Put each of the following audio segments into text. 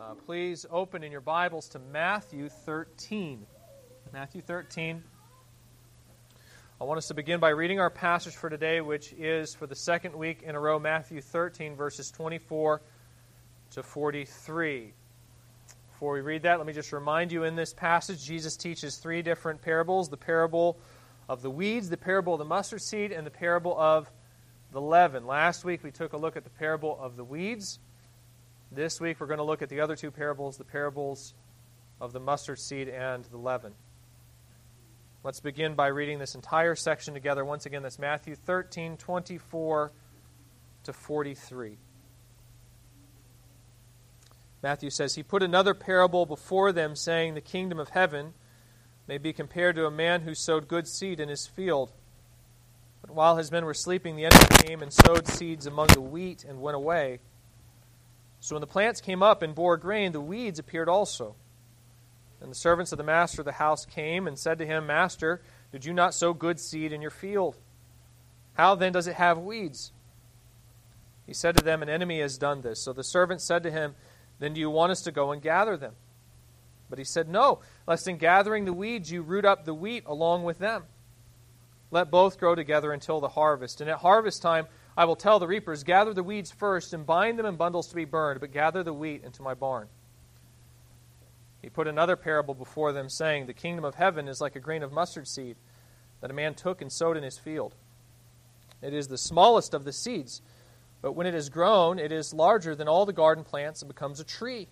Uh, please open in your Bibles to Matthew 13. Matthew 13. I want us to begin by reading our passage for today, which is for the second week in a row, Matthew 13, verses 24 to 43. Before we read that, let me just remind you in this passage, Jesus teaches three different parables the parable of the weeds, the parable of the mustard seed, and the parable of the leaven. Last week we took a look at the parable of the weeds. This week we're going to look at the other two parables, the parables of the mustard seed and the leaven. Let's begin by reading this entire section together. Once again, that's Matthew 13, 24 to 43. Matthew says, He put another parable before them, saying, The kingdom of heaven may be compared to a man who sowed good seed in his field. But while his men were sleeping, the enemy came and sowed seeds among the wheat and went away. So when the plants came up and bore grain, the weeds appeared also. And the servants of the master of the house came and said to him, Master, did you not sow good seed in your field? How then does it have weeds? He said to them, An enemy has done this. So the servant said to him, Then do you want us to go and gather them? But he said, No, lest in gathering the weeds you root up the wheat along with them. Let both grow together until the harvest. And at harvest time, I will tell the reapers, Gather the weeds first and bind them in bundles to be burned, but gather the wheat into my barn. He put another parable before them, saying, The kingdom of heaven is like a grain of mustard seed that a man took and sowed in his field. It is the smallest of the seeds, but when it is grown, it is larger than all the garden plants and becomes a tree,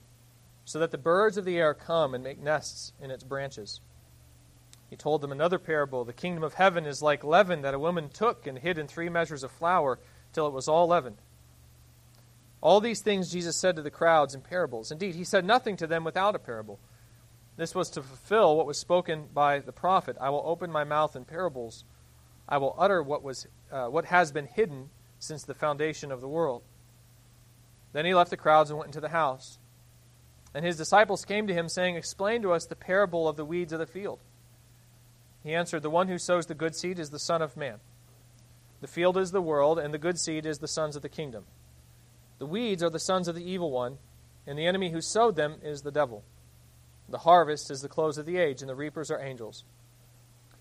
so that the birds of the air come and make nests in its branches. He told them another parable The kingdom of heaven is like leaven that a woman took and hid in three measures of flour till it was all leavened. All these things Jesus said to the crowds in parables. Indeed, he said nothing to them without a parable. This was to fulfill what was spoken by the prophet I will open my mouth in parables. I will utter what, was, uh, what has been hidden since the foundation of the world. Then he left the crowds and went into the house. And his disciples came to him, saying, Explain to us the parable of the weeds of the field. He answered, The one who sows the good seed is the Son of Man. The field is the world, and the good seed is the sons of the kingdom. The weeds are the sons of the evil one, and the enemy who sowed them is the devil. The harvest is the close of the age, and the reapers are angels.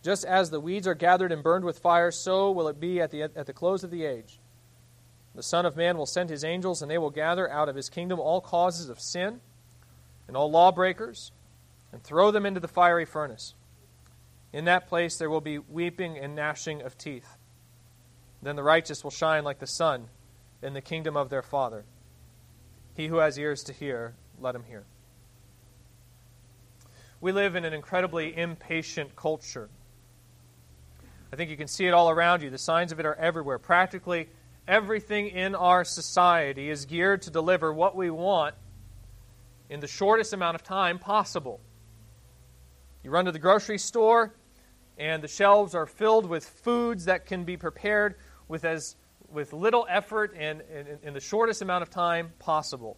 Just as the weeds are gathered and burned with fire, so will it be at the, at the close of the age. The Son of Man will send his angels, and they will gather out of his kingdom all causes of sin and all lawbreakers, and throw them into the fiery furnace. In that place there will be weeping and gnashing of teeth. Then the righteous will shine like the sun in the kingdom of their Father. He who has ears to hear, let him hear. We live in an incredibly impatient culture. I think you can see it all around you. The signs of it are everywhere. Practically everything in our society is geared to deliver what we want in the shortest amount of time possible. You run to the grocery store, and the shelves are filled with foods that can be prepared with as with little effort and in the shortest amount of time possible.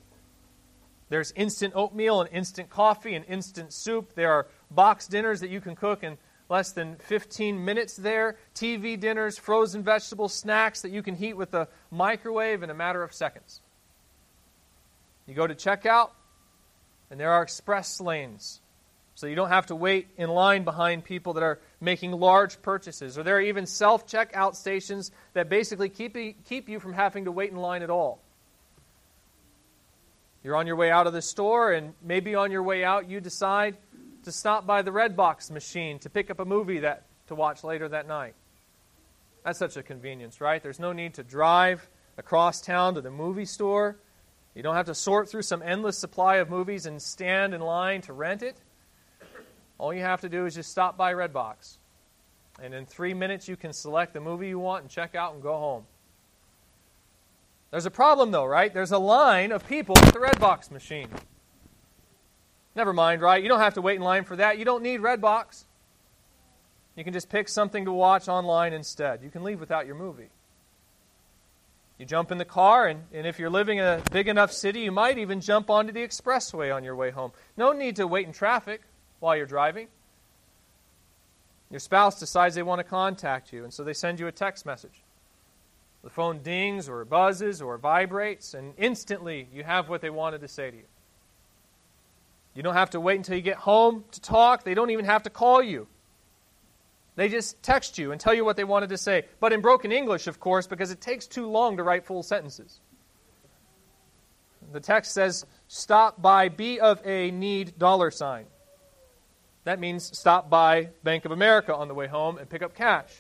There's instant oatmeal and instant coffee and instant soup. There are box dinners that you can cook in less than 15 minutes there. TV dinners, frozen vegetable snacks that you can heat with a microwave in a matter of seconds. You go to checkout, and there are express lanes so you don't have to wait in line behind people that are making large purchases. Or there are even self checkout stations that basically keep, keep you from having to wait in line at all. You're on your way out of the store, and maybe on your way out, you decide to stop by the Redbox machine to pick up a movie that, to watch later that night. That's such a convenience, right? There's no need to drive across town to the movie store. You don't have to sort through some endless supply of movies and stand in line to rent it. All you have to do is just stop by Redbox. And in three minutes, you can select the movie you want and check out and go home. There's a problem, though, right? There's a line of people at the Redbox machine. Never mind, right? You don't have to wait in line for that. You don't need Redbox. You can just pick something to watch online instead. You can leave without your movie. You jump in the car, and, and if you're living in a big enough city, you might even jump onto the expressway on your way home. No need to wait in traffic while you're driving. Your spouse decides they want to contact you, and so they send you a text message. The phone dings or buzzes or vibrates, and instantly you have what they wanted to say to you. You don't have to wait until you get home to talk. They don't even have to call you. They just text you and tell you what they wanted to say. But in broken English, of course, because it takes too long to write full sentences. The text says, stop by B of A need dollar sign. That means stop by Bank of America on the way home and pick up cash.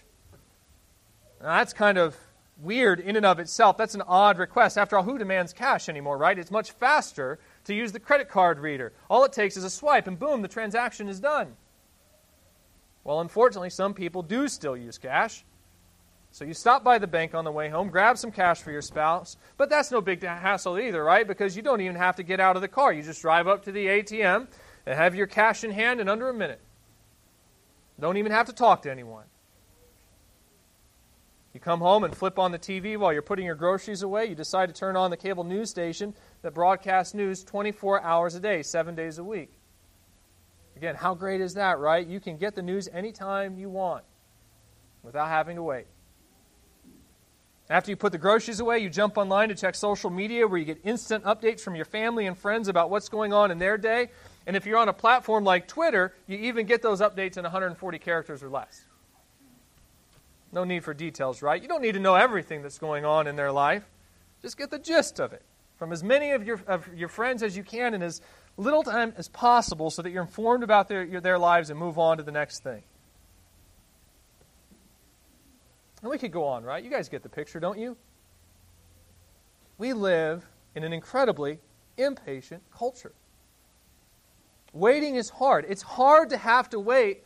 Now, that's kind of weird in and of itself. That's an odd request. After all, who demands cash anymore, right? It's much faster to use the credit card reader. All it takes is a swipe, and boom, the transaction is done. Well, unfortunately, some people do still use cash. So you stop by the bank on the way home, grab some cash for your spouse, but that's no big hassle either, right? Because you don't even have to get out of the car. You just drive up to the ATM and have your cash in hand in under a minute. Don't even have to talk to anyone. You come home and flip on the TV while you're putting your groceries away. You decide to turn on the cable news station that broadcasts news 24 hours a day, seven days a week. Again, how great is that, right? You can get the news anytime you want without having to wait. After you put the groceries away, you jump online to check social media where you get instant updates from your family and friends about what's going on in their day. And if you're on a platform like Twitter, you even get those updates in 140 characters or less. No need for details, right? You don't need to know everything that's going on in their life. Just get the gist of it from as many of your, of your friends as you can in as little time as possible so that you're informed about their, your, their lives and move on to the next thing. And we could go on, right? You guys get the picture, don't you? We live in an incredibly impatient culture. Waiting is hard. It's hard to have to wait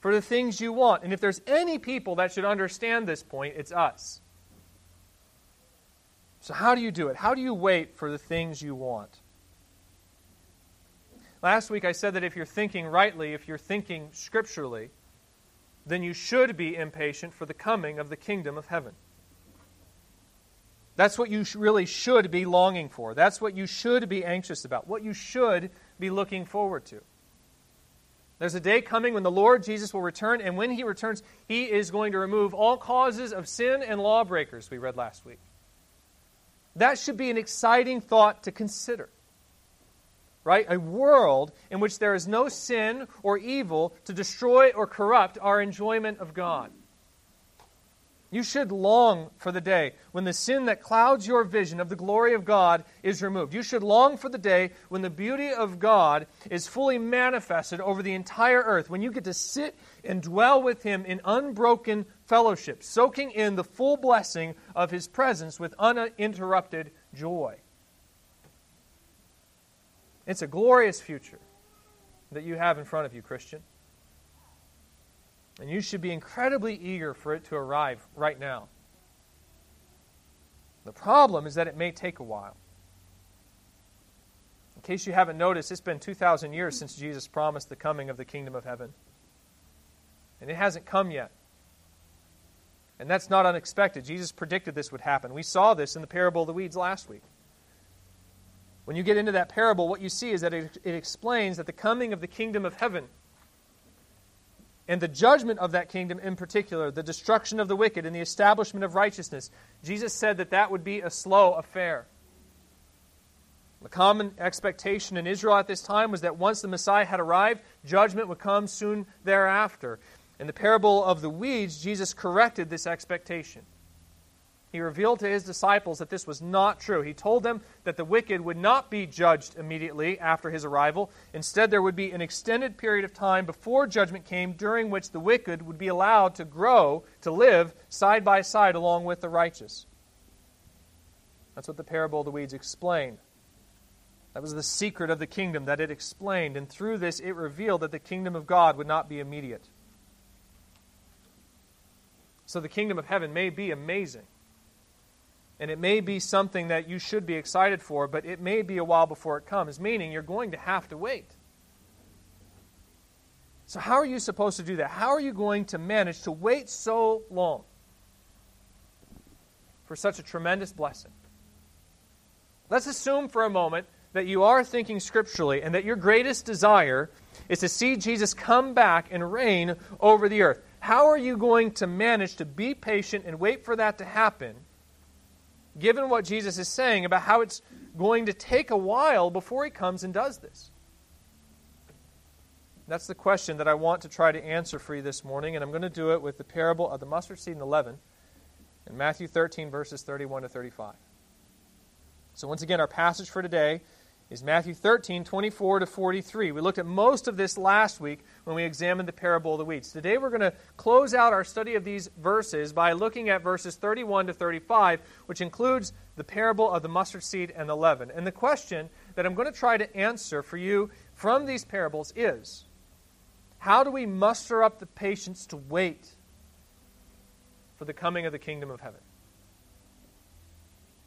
for the things you want. And if there's any people that should understand this point, it's us. So, how do you do it? How do you wait for the things you want? Last week I said that if you're thinking rightly, if you're thinking scripturally, then you should be impatient for the coming of the kingdom of heaven. That's what you really should be longing for. That's what you should be anxious about, what you should be looking forward to. There's a day coming when the Lord Jesus will return, and when he returns, he is going to remove all causes of sin and lawbreakers, we read last week. That should be an exciting thought to consider right? A world in which there is no sin or evil to destroy or corrupt our enjoyment of God. You should long for the day when the sin that clouds your vision of the glory of God is removed. You should long for the day when the beauty of God is fully manifested over the entire earth, when you get to sit and dwell with Him in unbroken fellowship, soaking in the full blessing of His presence with uninterrupted joy. It's a glorious future that you have in front of you, Christian. And you should be incredibly eager for it to arrive right now. The problem is that it may take a while. In case you haven't noticed, it's been 2,000 years since Jesus promised the coming of the kingdom of heaven. And it hasn't come yet. And that's not unexpected. Jesus predicted this would happen. We saw this in the parable of the weeds last week. When you get into that parable, what you see is that it, it, explains that the coming of the kingdom of heaven and the judgment of that kingdom in particular, the destruction of the wicked and the establishment of righteousness, Jesus said that that would be a slow affair. The common expectation in Israel at this time was that once the Messiah had arrived, judgment would come soon thereafter. In the parable of the weeds, Jesus corrected this expectation he revealed to his disciples that this was not true. He told them that the wicked would not be judged immediately after his arrival. Instead, there would be an extended period of time before judgment came during which the wicked would be allowed to grow, to live side by side along with the righteous. That's what the parable of the weeds explained. That was the secret of the kingdom that it explained, and through this it revealed that the kingdom of God would not be immediate. So the kingdom of heaven may be amazing. And it may be something that you should be excited for, but it may be a while before it comes, meaning you're going to have to wait. So, how are you supposed to do that? How are you going to manage to wait so long for such a tremendous blessing? Let's assume for a moment that you are thinking scripturally and that your greatest desire is to see Jesus come back and reign over the earth. How are you going to manage to be patient and wait for that to happen given what Jesus is saying about how it's going to take a while before he comes and does this. That's the question that I want to try to answer for you this morning, and I'm going to do it with the parable of the mustard seed and the leaven in Matthew 13, verses 31 to 35. So, once again, our passage for today is Matthew 13, 24 to 43. We looked at most of this last week when we examined the parable of the weeds. Today we're going to close out our study of these verses by looking at verses 31 to 35, which includes the parable of the mustard seed and the leaven. And the question that I'm going to try to answer for you from these parables is how do we muster up the patience to wait for the coming of the kingdom of heaven?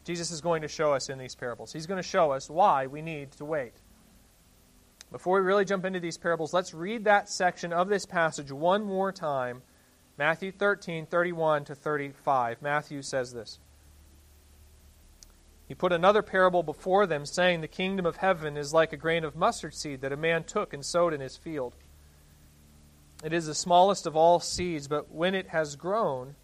Jesus is going to show us in these parables. He's going to show us why we need to wait. Before we really jump into these parables, let's read that section of this passage one more time. Matthew 13, 31 to 35. Matthew says this. He put another parable before them, saying, The kingdom of heaven is like a grain of mustard seed that a man took and sowed in his field. It is the smallest of all seeds, but when it has grown,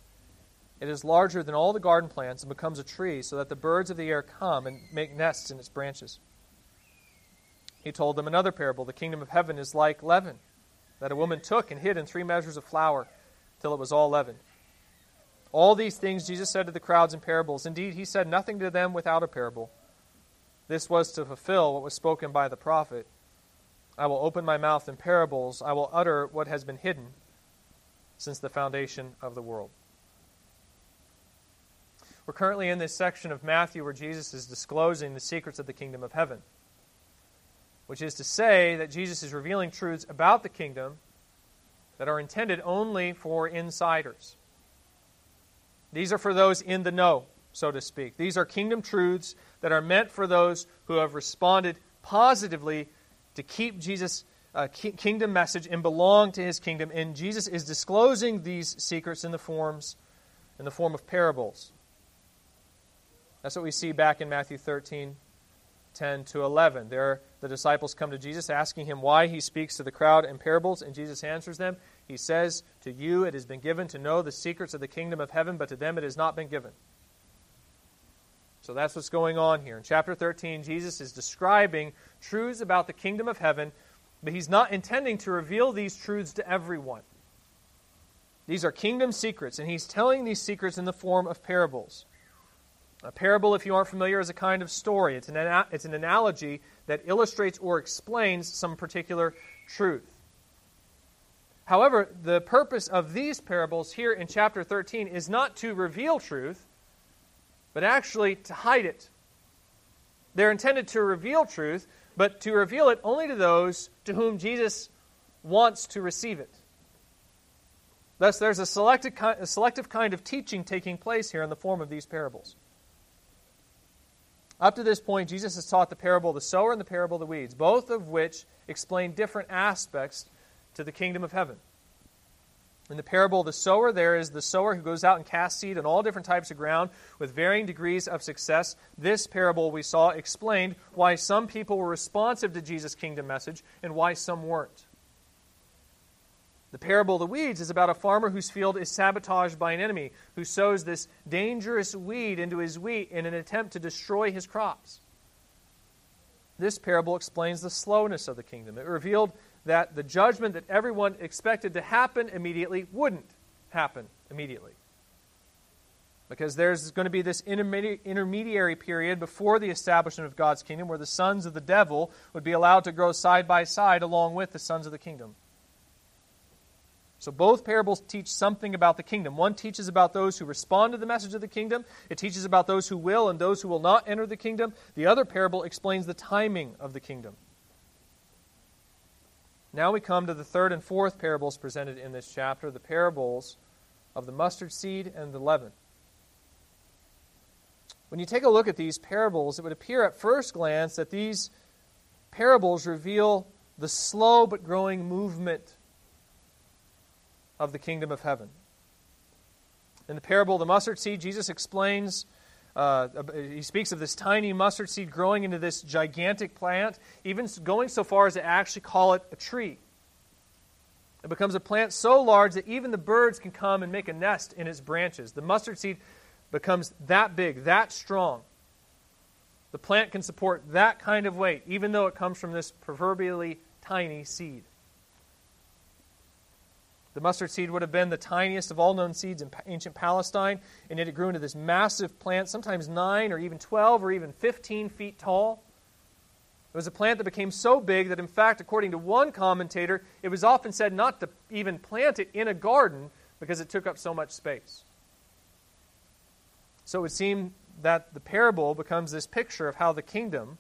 it is larger than all the garden plants and becomes a tree, so that the birds of the air come and make nests in its branches. He told them another parable The kingdom of heaven is like leaven, that a woman took and hid in three measures of flour till it was all leavened. All these things Jesus said to the crowds in parables. Indeed, he said nothing to them without a parable. This was to fulfill what was spoken by the prophet I will open my mouth in parables, I will utter what has been hidden since the foundation of the world. We're currently in this section of Matthew where Jesus is disclosing the secrets of the kingdom of heaven, which is to say that Jesus is revealing truths about the kingdom that are intended only for insiders. These are for those in the know, so to speak. These are kingdom truths that are meant for those who have responded positively to keep Jesus' uh, kingdom message and belong to his kingdom. And Jesus is disclosing these secrets in the forms in the form of parables. That's what we see back in Matthew 13, 10 to 11. There, the disciples come to Jesus asking him why he speaks to the crowd in parables, and Jesus answers them. He says, To you it has been given to know the secrets of the kingdom of heaven, but to them it has not been given. So that's what's going on here. In chapter 13, Jesus is describing truths about the kingdom of heaven, but he's not intending to reveal these truths to everyone. These are kingdom secrets, and he's telling these secrets in the form of parables. A parable, if you aren't familiar, is a kind of story. It's an, it's an analogy that illustrates or explains some particular truth. However, the purpose of these parables here in chapter 13 is not to reveal truth, but actually to hide it. They're intended to reveal truth, but to reveal it only to those to whom Jesus wants to receive it. Thus, there's a selective, a selective kind of teaching taking place here in the form of these parables. Up to this point, Jesus has taught the parable of the sower and the parable of the weeds, both of which explain different aspects to the kingdom of heaven. In the parable of the sower, there is the sower who goes out and casts seed on all different types of ground with varying degrees of success. This parable we saw explained why some people were responsive to Jesus' kingdom message and why some weren't. The parable of the weeds is about a farmer whose field is sabotaged by an enemy who sows this dangerous weed into his wheat in an attempt to destroy his crops. This parable explains the slowness of the kingdom. It revealed that the judgment that everyone expected to happen immediately wouldn't happen immediately. Because there's going to be this intermediary period before the establishment of God's kingdom where the sons of the devil would be allowed to grow side by side along with the sons of the kingdom. So both parables teach something about the kingdom. One teaches about those who respond to the message of the kingdom, it teaches about those who will and those who will not enter the kingdom. The other parable explains the timing of the kingdom. Now we come to the third and fourth parables presented in this chapter the parables of the mustard seed and the leaven. When you take a look at these parables, it would appear at first glance that these parables reveal the slow but growing movement of the kingdom of heaven. In the parable of the mustard seed, Jesus explains, uh, he speaks of this tiny mustard seed growing into this gigantic plant, even going so far as to actually call it a tree. It becomes a plant so large that even the birds can come and make a nest in its branches. The mustard seed becomes that big, that strong. The plant can support that kind of weight, even though it comes from this proverbially tiny seed. The mustard seed would have been the tiniest of all known seeds in ancient Palestine, and yet it grew into this massive plant, sometimes 9 or even 12 or even 15 feet tall. It was a plant that became so big that, in fact, according to one commentator, it was often said not to even plant it in a garden because it took up so much space. So it would seem that the parable becomes this picture of how the kingdom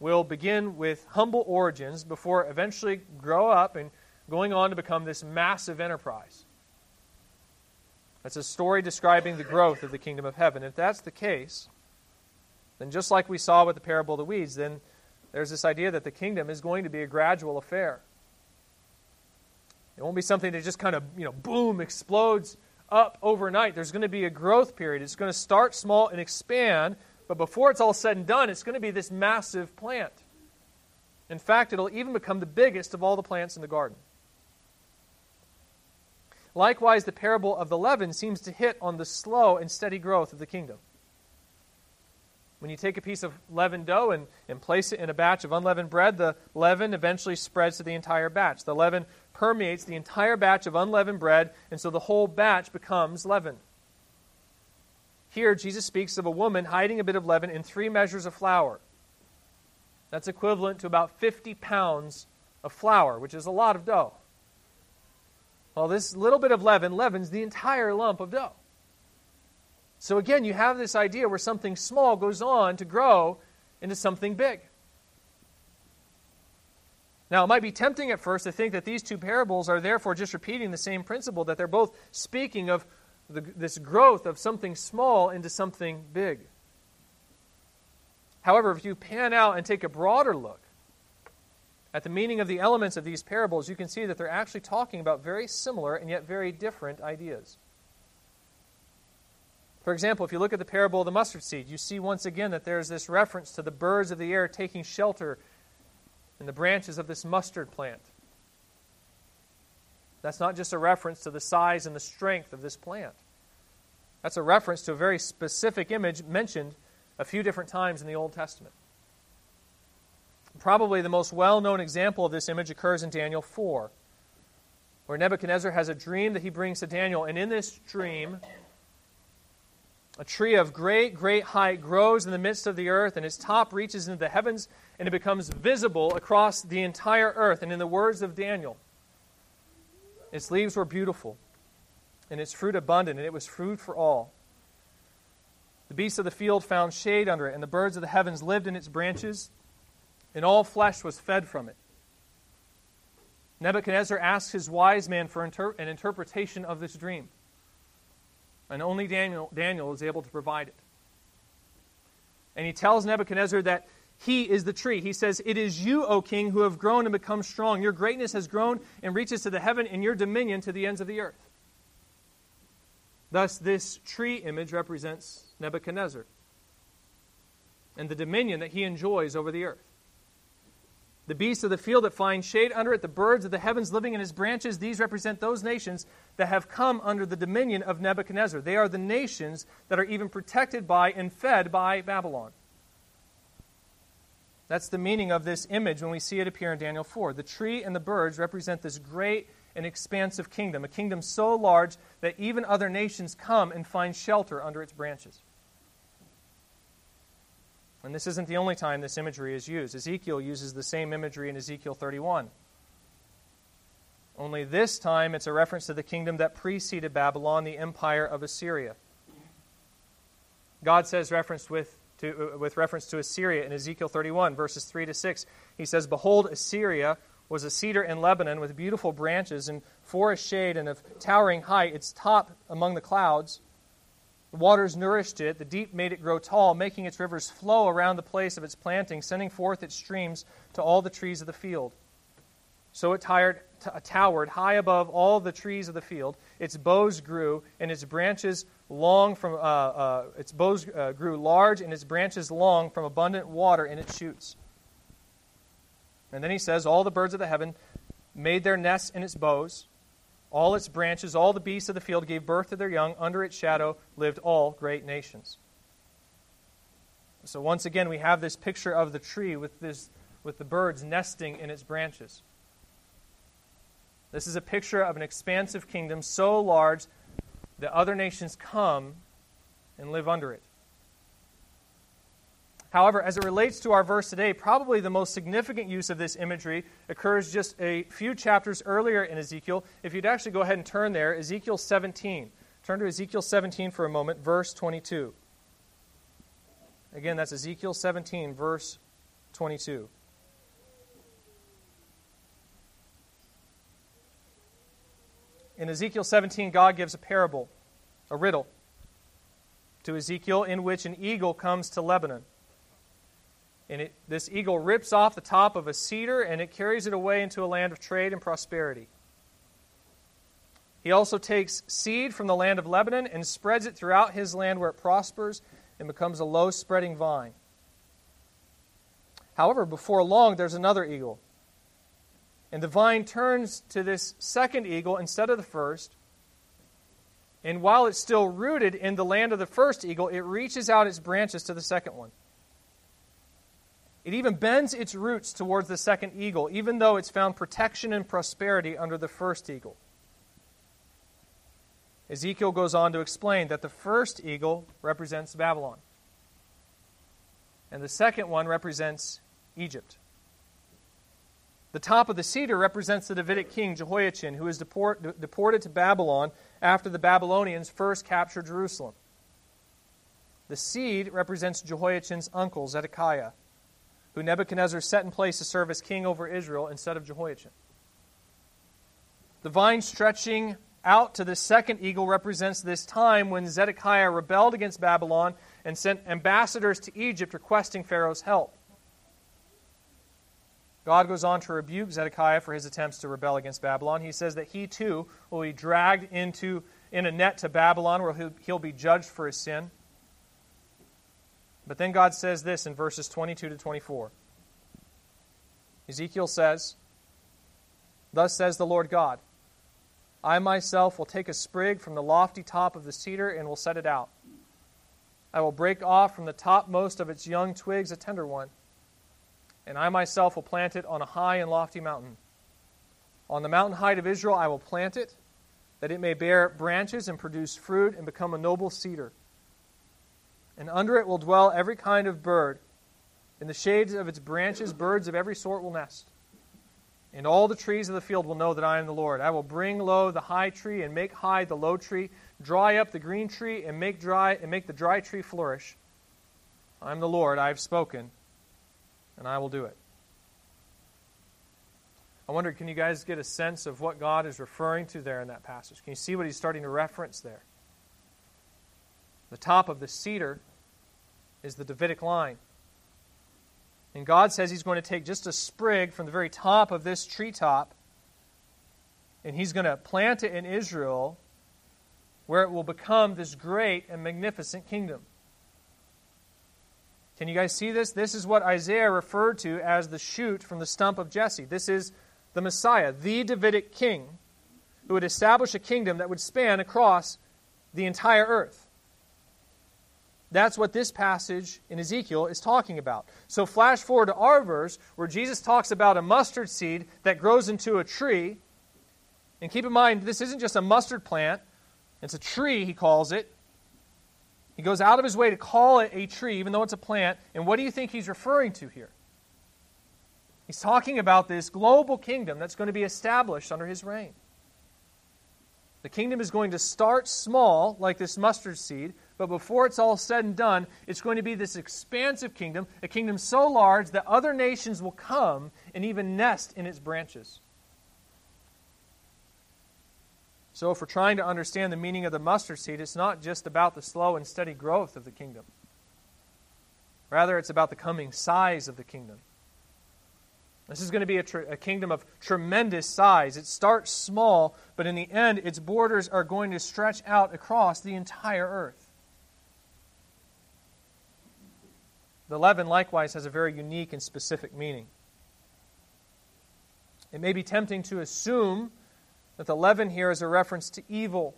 will begin with humble origins before eventually grow up and going on to become this massive enterprise. That's a story describing the growth of the kingdom of heaven. If that's the case, then just like we saw with the parable of the weeds, then there's this idea that the kingdom is going to be a gradual affair. It won't be something that just kind of, you know, boom, explodes up overnight. There's going to be a growth period. It's going to start small and expand, but before it's all said and done, it's going to be this massive plant. In fact, it'll even become the biggest of all the plants in the garden. Likewise, the parable of the leaven seems to hit on the slow and steady growth of the kingdom. When you take a piece of leavened dough and, and place it in a batch of unleavened bread, the leaven eventually spreads to the entire batch. The leaven permeates the entire batch of unleavened bread, and so the whole batch becomes leaven. Here, Jesus speaks of a woman hiding a bit of leaven in three measures of flour. That's equivalent to about 50 pounds of flour, which is a lot of dough. Well, this little bit of leaven leavens the entire lump of dough. So again, you have this idea where something small goes on to grow into something big. Now, it might be tempting at first to think that these two parables are therefore just repeating the same principle, that they're both speaking of the, this growth of something small into something big. However, if you pan out and take a broader look at the meaning of the elements of these parables, you can see that they're actually talking about very similar and yet very different ideas. For example, if you look at the parable of the mustard seed, you see once again that there's this reference to the birds of the air taking shelter in the branches of this mustard plant. That's not just a reference to the size and the strength of this plant. That's a reference to a very specific image mentioned a few different times in the Old Testament. Probably the most well known example of this image occurs in Daniel 4, where Nebuchadnezzar has a dream that he brings to Daniel. And in this dream, a tree of great, great height grows in the midst of the earth, and its top reaches into the heavens, and it becomes visible across the entire earth. And in the words of Daniel, its leaves were beautiful, and its fruit abundant, and it was food for all. The beasts of the field found shade under it, and the birds of the heavens lived in its branches, and all flesh was fed from it. Nebuchadnezzar asks his wise man for inter- an interpretation of this dream. And only Daniel, Daniel is able to provide it. And he tells Nebuchadnezzar that he is the tree. He says, It is you, O king, who have grown and become strong. Your greatness has grown and reaches to the heaven, and your dominion to the ends of the earth. Thus, this tree image represents Nebuchadnezzar and the dominion that he enjoys over the earth the beasts of the field that find shade under it, the birds of the heavens living in his branches, these represent those nations that have come under the dominion of Nebuchadnezzar. They are the nations that are even protected by and fed by Babylon. That's the meaning of this image when we see it appear in Daniel 4. The tree and the birds represent this great and expansive kingdom, a kingdom so large that even other nations come and find shelter under its branches. And this isn't the only time this imagery is used. Ezekiel uses the same imagery in Ezekiel 31. Only this time it's a reference to the kingdom that preceded Babylon, the empire of Assyria. God says reference with, to, uh, with reference to Assyria in Ezekiel 31, verses 3 to 6. He says, Behold, Assyria was a cedar in Lebanon with beautiful branches and forest shade and of towering height, its top among the clouds. The waters nourished it, the deep made it grow tall, making its rivers flow around the place of its planting, sending forth its streams to all the trees of the field. So it tired, t- towered high above all the trees of the field. Its boughs grew, and its branches long from uh, uh, its boughs uh, grew large, and its branches long from abundant water in its shoots. And then he says, All the birds of the heaven made their nests in its boughs. All its branches, all the beasts of the field gave birth to their young. Under its shadow lived all great nations. So once again, we have this picture of the tree with, this, with the birds nesting in its branches. This is a picture of an expansive kingdom so large that other nations come and live under it. However, as it relates to our verse today, probably the most significant use of this imagery occurs just a few chapters earlier in Ezekiel. If you'd actually go ahead and turn there, Ezekiel 17. Turn to Ezekiel 17 for a moment, verse 22. Again, that's Ezekiel 17, verse 22. In Ezekiel 17, God gives a parable, a riddle, to Ezekiel in which an eagle comes to Lebanon. And it, this eagle rips off the top of a cedar and it carries it away into a land of trade and prosperity. He also takes seed from the land of Lebanon and spreads it throughout his land where it prospers and becomes a low spreading vine. However, before long, there's another eagle. And the vine turns to this second eagle instead of the first. And while it's still rooted in the land of the first eagle, it reaches out its branches to the second one. It even bends its roots towards the second eagle, even though it's found protection and prosperity under the first eagle. Ezekiel goes on to explain that the first eagle represents Babylon, and the second one represents Egypt. The top of the cedar represents the Davidic king Jehoiachin, who was deport, deported to Babylon after the Babylonians first captured Jerusalem. The seed represents Jehoiachin's uncle, Zedekiah who Nebuchadnezzar set in place to serve as king over Israel instead of Jehoiachin. The vine stretching out to the second eagle represents this time when Zedekiah rebelled against Babylon and sent ambassadors to Egypt requesting Pharaoh's help. God goes on to rebuke Zedekiah for his attempts to rebel against Babylon. He says that he too will be dragged into in a net to Babylon where he'll, he'll be judged for his sin. But then God says this in verses 22 to 24. Ezekiel says, Thus says the Lord God, I myself will take a sprig from the lofty top of the cedar and will set it out. I will break off from the topmost of its young twigs a tender one, and I myself will plant it on a high and lofty mountain. On the mountain height of Israel I will plant it, that it may bear branches and produce fruit and become a noble cedar and under it will dwell every kind of bird. In the shades of its branches, birds of every sort will nest. And all the trees of the field will know that I am the Lord. I will bring low the high tree and make high the low tree, dry up the green tree and make dry and make the dry tree flourish. I am the Lord, I have spoken, and I will do it. I wonder, can you guys get a sense of what God is referring to there in that passage? Can you see what he's starting to reference there? The top of the cedar is the Davidic line. And God says He's going to take just a sprig from the very top of this treetop and He's going to plant it in Israel where it will become this great and magnificent kingdom. Can you guys see this? This is what Isaiah referred to as the shoot from the stump of Jesse. This is the Messiah, the Davidic king, who would establish a kingdom that would span across the entire earth. That's what this passage in Ezekiel is talking about. So, flash forward to our verse where Jesus talks about a mustard seed that grows into a tree. And keep in mind, this isn't just a mustard plant, it's a tree, he calls it. He goes out of his way to call it a tree, even though it's a plant. And what do you think he's referring to here? He's talking about this global kingdom that's going to be established under his reign. The kingdom is going to start small, like this mustard seed, but before it's all said and done, it's going to be this expansive kingdom, a kingdom so large that other nations will come and even nest in its branches. So, if we're trying to understand the meaning of the mustard seed, it's not just about the slow and steady growth of the kingdom. Rather, it's about the coming size of the kingdom. This is going to be a, tr- a, kingdom of tremendous size. It starts small, but in the end, its borders are going to stretch out across the entire earth. The leaven likewise has a very unique and specific meaning. It may be tempting to assume that the leaven here is a reference to evil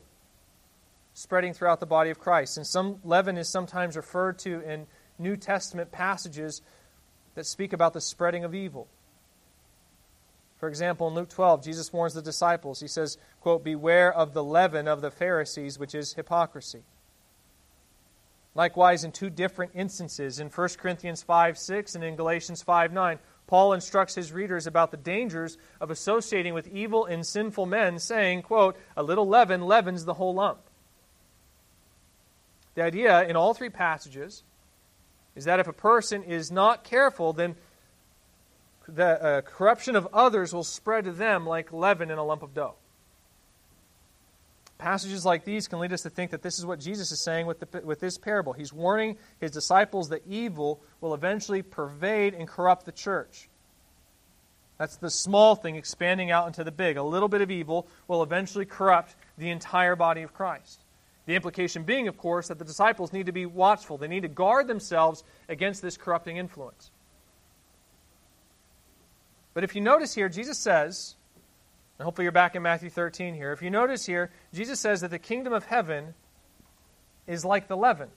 spreading throughout the body of Christ. And some leaven is sometimes referred to in New Testament passages that speak about the spreading of evil. For example, in Luke 12, Jesus warns the disciples. He says, quote, Beware of the leaven of the Pharisees, which is hypocrisy. Likewise, in two different instances, in 1 Corinthians 5 6 and in Galatians 5 9, Paul instructs his readers about the dangers of associating with evil and sinful men, saying, quote, A little leaven leavens the whole lump. The idea in all three passages is that if a person is not careful, then the uh, corruption of others will spread to them like leaven in a lump of dough. Passages like these can lead us to think that this is what Jesus is saying with, the, with this parable. He's warning his disciples that evil will eventually pervade and corrupt the church. That's the small thing expanding out into the big. A little bit of evil will eventually corrupt the entire body of Christ. The implication being, of course, that the disciples need to be watchful. They need to guard themselves against this corrupting influence. But if you notice here, Jesus says, and hopefully you're back in Matthew 13 here. If you notice here, Jesus says that the kingdom of heaven is like the leaven,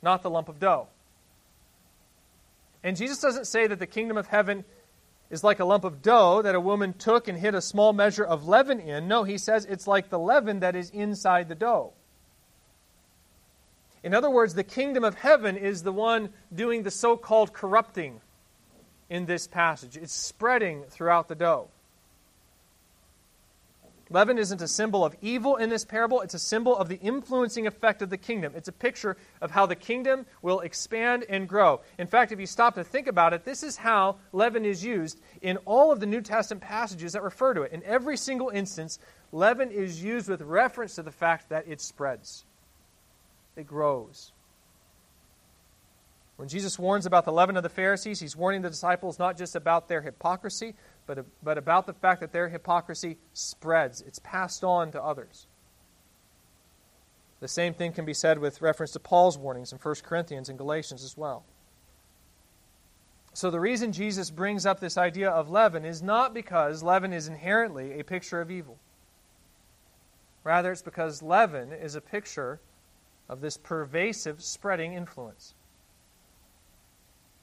not the lump of dough. And Jesus doesn't say that the kingdom of heaven is like a lump of dough that a woman took and hid a small measure of leaven in. No, he says it's like the leaven that is inside the dough. In other words, the kingdom of heaven is the one doing the so called corrupting in this passage. It's spreading throughout the dough. Leaven isn't a symbol of evil in this parable, it's a symbol of the influencing effect of the kingdom. It's a picture of how the kingdom will expand and grow. In fact, if you stop to think about it, this is how leaven is used in all of the New Testament passages that refer to it. In every single instance, leaven is used with reference to the fact that it spreads, it grows. When Jesus warns about the leaven of the Pharisees, he's warning the disciples not just about their hypocrisy, but, but about the fact that their hypocrisy spreads, it's passed on to others. The same thing can be said with reference to Paul's warnings in 1 Corinthians and Galatians as well. So, the reason Jesus brings up this idea of leaven is not because leaven is inherently a picture of evil. Rather, it's because leaven is a picture of this pervasive spreading influence.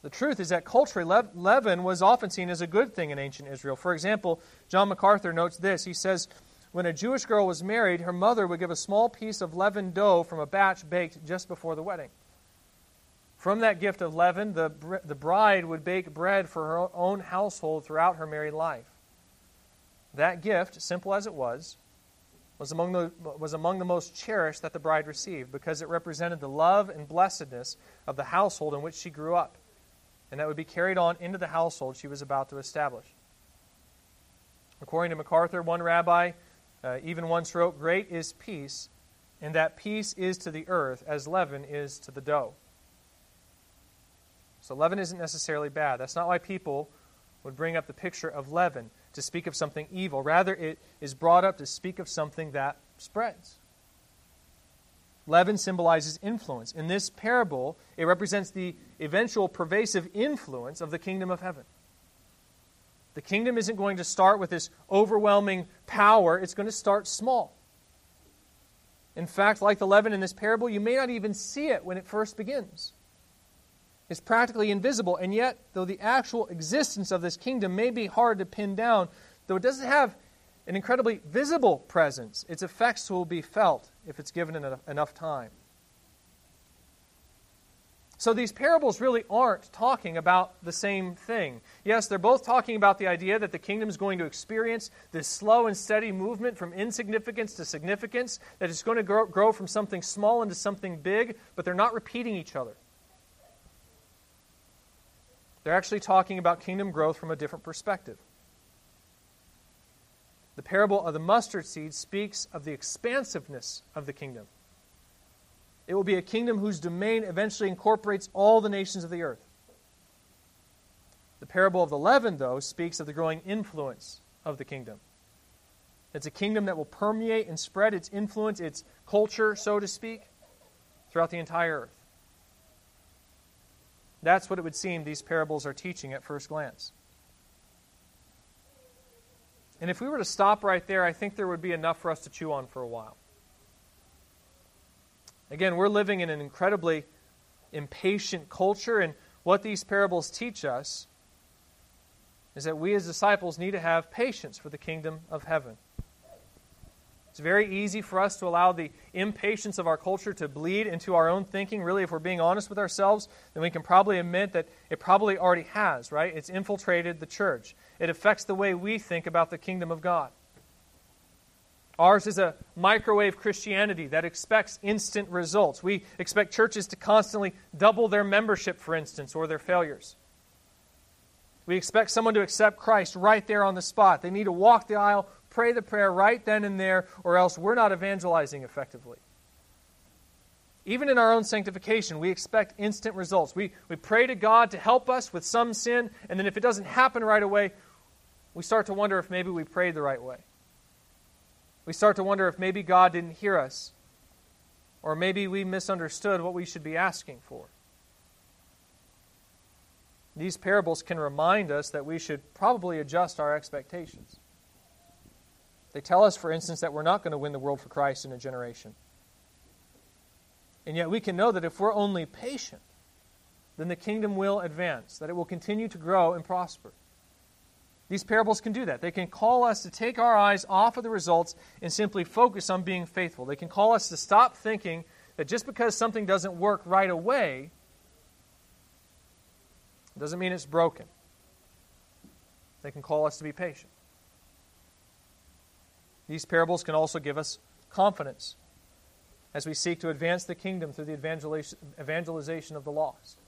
The truth is that culturally, leaven was often seen as a good thing in ancient Israel. For example, John MacArthur notes this. He says, When a Jewish girl was married, her mother would give a small piece of leavened dough from a batch baked just before the wedding. From that gift of leaven, the, the bride would bake bread for her own household throughout her married life. That gift, simple as it was, was among, the, was among the most cherished that the bride received because it represented the love and blessedness of the household in which she grew up and that would be carried on into the household she was about to establish. According to MacArthur, one rabbi uh, even once wrote, Great is peace, and that peace is to the earth as leaven is to the dough. So leaven isn't necessarily bad. That's not why people would bring up the picture of leaven to speak of something evil. Rather, it is brought up to speak of something that spreads. Leaven symbolizes influence. In this parable, it represents the eventual pervasive influence of the kingdom of heaven. The kingdom isn't going to start with this overwhelming power, it's going to start small. In fact, like the leaven in this parable, you may not even see it when it first begins. It's practically invisible, and yet, though the actual existence of this kingdom may be hard to pin down, though it doesn't have an incredibly visible presence, its effects will be felt if it's given enough time. So these parables really aren't talking about the same thing. Yes, they're both talking about the idea that the kingdom is going to experience this slow and steady movement from insignificance to significance, that it's going to grow, grow from something small into something big, but they're not repeating each other. They're actually talking about kingdom growth from a different perspective. The parable of the mustard seed speaks of the expansiveness of the kingdom. It will be a kingdom whose domain eventually incorporates all the nations of the earth. The parable of the leaven, though, speaks of the growing influence of the kingdom. It's a kingdom that will permeate and spread its influence, its culture, so to speak, throughout the entire earth. That's what it would seem these parables are teaching at first glance. And if we were to stop right there, I think there would be enough for us to chew on for a while. Again, we're living in an incredibly impatient culture, and what these parables teach us is that we as disciples need to have patience for the kingdom of heaven. It's very easy for us to allow the impatience of our culture to bleed into our own thinking. Really, if we're being honest with ourselves, then we can probably admit that it probably already has, right? It's infiltrated the church. It affects the way we think about the kingdom of God. Ours is a microwave Christianity that expects instant results. We expect churches to constantly double their membership, for instance, or their failures. We expect someone to accept Christ right there on the spot. They need to walk the aisle, pray the prayer right then and there, or else we're not evangelizing effectively. Even in our own sanctification, we expect instant results. We, we pray to God to help us with some sin, and then if it doesn't happen right away, we start to wonder if maybe we prayed the right way. We start to wonder if maybe God didn't hear us, or maybe we misunderstood what we should be asking for. These parables can remind us that we should probably adjust our expectations. They tell us, for instance, that we're not going to win the world for Christ in a generation. And yet we can know that if we're only patient, then the kingdom will advance, that it will continue to grow and prosper. These parables can do that. They can call us to take our eyes off of the results and simply focus on being faithful. They can call us to stop thinking that just because something doesn't work right away, doesn't mean it's broken. They can call us to be patient. These parables can also give us confidence as we seek to advance the kingdom through the evangelization of the lost.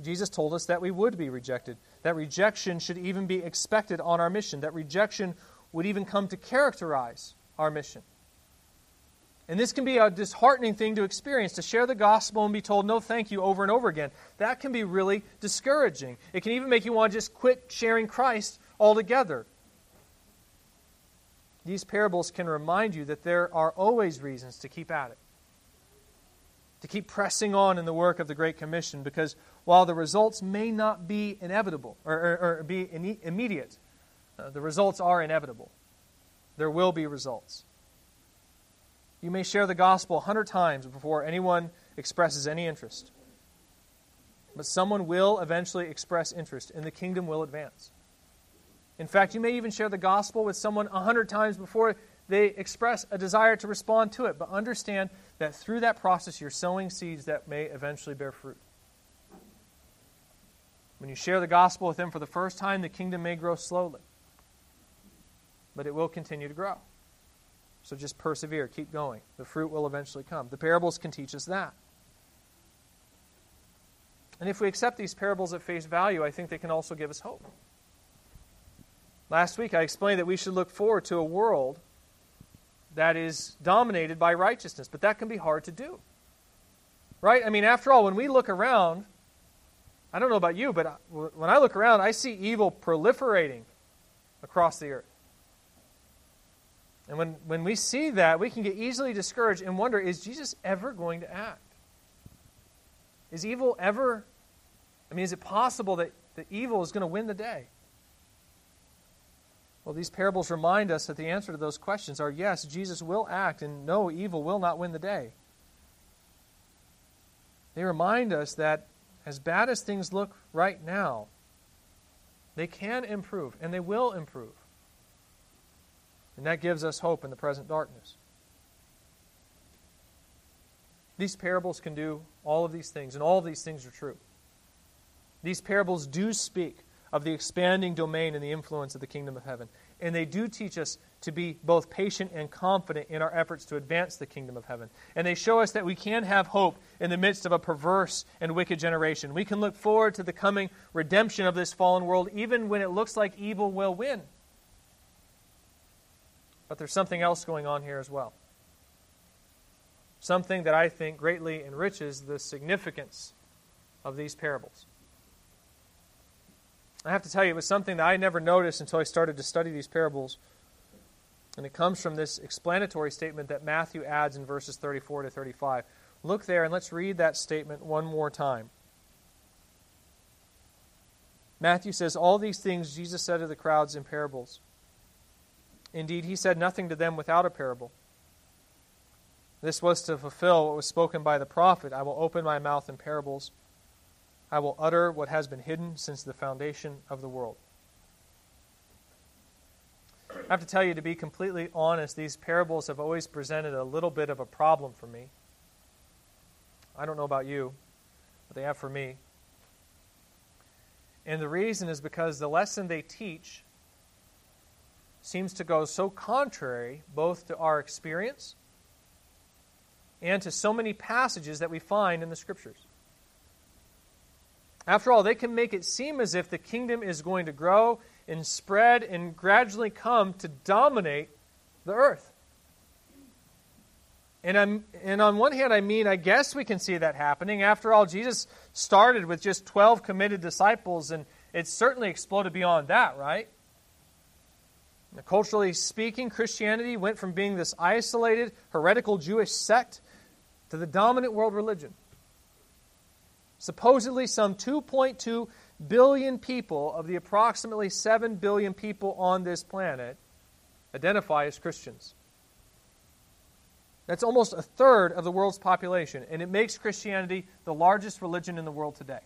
Jesus told us that we would be rejected, that rejection should even be expected on our mission, that rejection would even come to characterize our mission. And this can be a disheartening thing to experience, to share the gospel and be told no thank you over and over again. That can be really discouraging. It can even make you want to just quit sharing Christ altogether. These parables can remind you that there are always reasons to keep at it, to keep pressing on in the work of the Great Commission, because while the results may not be inevitable or, or, or be in, immediate, uh, the results are inevitable. There will be results. You may share the gospel a hundred times before anyone expresses any interest. But someone will eventually express interest, and the kingdom will advance. In fact, you may even share the gospel with someone a hundred times before they express a desire to respond to it. But understand that through that process, you're sowing seeds that may eventually bear fruit. When you share the gospel with them for the first time, the kingdom may grow slowly, but it will continue to grow. So just persevere, keep going. The fruit will eventually come. The parables can teach us that. And if we accept these parables at face value, I think they can also give us hope. Last week I explained that we should look forward to a world that is dominated by righteousness, but that can be hard to do. Right? I mean, after all, when we look around, I don't know about you, but when I look around, I see evil proliferating across the earth. And when, when we see that, we can get easily discouraged and wonder is Jesus ever going to act? Is evil ever, I mean, is it possible that, that evil is going to win the day? Well, these parables remind us that the answer to those questions are yes, Jesus will act, and no, evil will not win the day. They remind us that as bad as things look right now, they can improve, and they will improve. And that gives us hope in the present darkness. These parables can do all of these things, and all of these things are true. These parables do speak of the expanding domain and the influence of the kingdom of heaven. And they do teach us to be both patient and confident in our efforts to advance the kingdom of heaven. And they show us that we can have hope in the midst of a perverse and wicked generation. We can look forward to the coming redemption of this fallen world, even when it looks like evil will win. But there's something else going on here as well. Something that I think greatly enriches the significance of these parables. I have to tell you, it was something that I never noticed until I started to study these parables. And it comes from this explanatory statement that Matthew adds in verses 34 to 35. Look there and let's read that statement one more time. Matthew says, All these things Jesus said to the crowds in parables. Indeed, he said nothing to them without a parable. This was to fulfill what was spoken by the prophet I will open my mouth in parables I will utter what has been hidden since the foundation of the world. I have to tell you, to be completely honest, these parables have always presented a little bit of a problem for me. I don't know about you, but they have for me. And the reason is because the lesson they teach seems to go so contrary both to our experience and to so many passages that we find in the Scriptures. After all, they can make it seem as if the kingdom is going to grow and spread and gradually come to dominate the earth. And, I'm, and on one hand, I mean, I guess we can see that happening. After all, Jesus started with just 12 committed disciples, and it's certainly exploded beyond that, right? Now, culturally speaking, Christianity went from being this isolated, heretical Jewish sect to the dominant world religion. Supposedly, some 2.2 billion people of the approximately 7 billion people on this planet identify as Christians. That's almost a third of the world's population, and it makes Christianity the largest religion in the world today.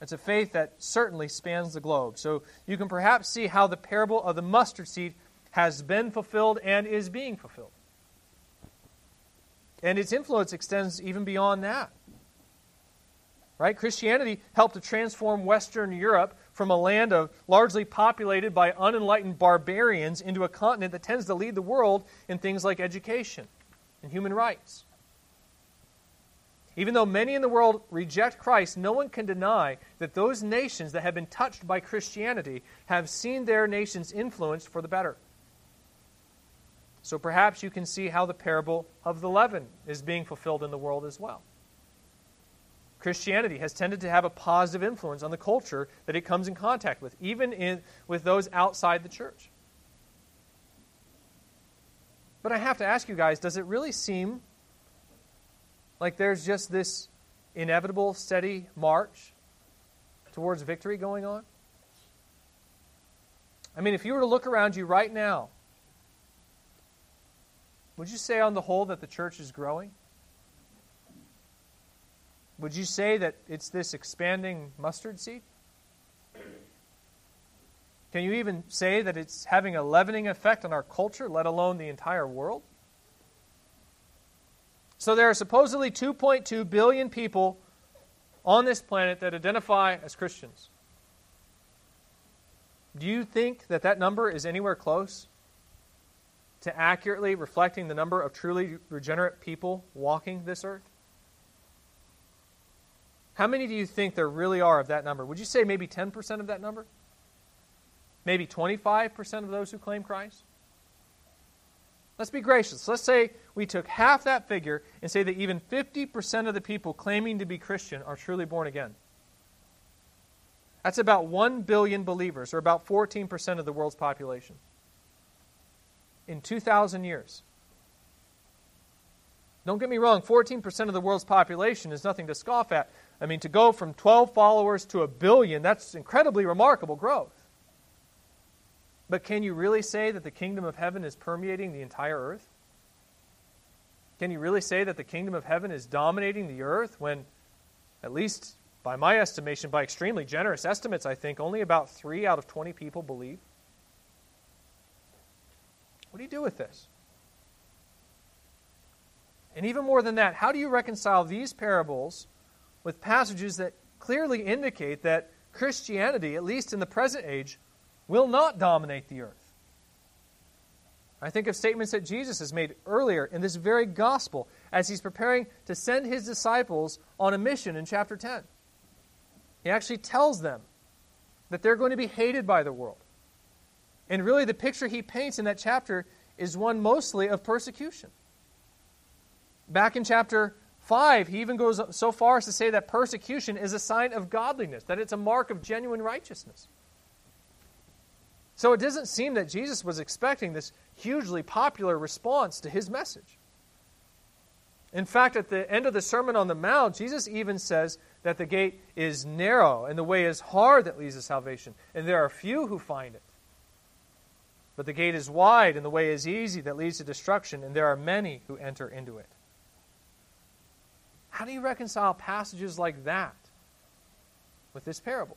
It's a faith that certainly spans the globe. So you can perhaps see how the parable of the mustard seed has been fulfilled and is being fulfilled. And its influence extends even beyond that. Right? Christianity helped to transform Western Europe from a land of largely populated by unenlightened barbarians into a continent that tends to lead the world in things like education and human rights. Even though many in the world reject Christ, no one can deny that those nations that have been touched by Christianity have seen their nations influenced for the better. So perhaps you can see how the parable of the leaven is being fulfilled in the world as well. Christianity has tended to have a positive influence on the culture that it comes in contact with, even in, with those outside the church. But I have to ask you guys does it really seem like there's just this inevitable, steady march towards victory going on? I mean, if you were to look around you right now, would you say on the whole that the church is growing? Would you say that it's this expanding mustard seed? Can you even say that it's having a leavening effect on our culture, let alone the entire world? So there are supposedly 2.2 billion people on this planet that identify as Christians. Do you think that that number is anywhere close to accurately reflecting the number of truly regenerate people walking this earth? How many do you think there really are of that number? Would you say maybe 10% of that number? Maybe 25% of those who claim Christ? Let's be gracious. Let's say we took half that figure and say that even 50% of the people claiming to be Christian are truly born again. That's about 1 billion believers, or about 14% of the world's population. In 2,000 years. Don't get me wrong, 14% of the world's population is nothing to scoff at. I mean, to go from 12 followers to a billion, that's incredibly remarkable growth. But can you really say that the kingdom of heaven is permeating the entire earth? Can you really say that the kingdom of heaven is dominating the earth when, at least by my estimation, by extremely generous estimates, I think only about 3 out of 20 people believe? What do you do with this? And even more than that, how do you reconcile these parables with passages that clearly indicate that Christianity, at least in the present age, will not dominate the earth. I think of statements that Jesus has made earlier in this very gospel as he's preparing to send his disciples on a mission in chapter 10. He actually tells them that they're going to be hated by the world. And really, the picture he paints in that chapter is one mostly of persecution. Back in chapter 5, he even goes so far as to say that persecution is a sign of godliness, that it's a mark of genuine righteousness. So it doesn't seem that Jesus was expecting this hugely popular response to his message. In fact, at the end of the Sermon on the Mount, Jesus even says that the gate is narrow and the way is hard that leads to salvation, and there are few who find it. But the gate is wide and the way is easy that leads to destruction, and there are many who enter into it. How do you reconcile passages like that with this parable?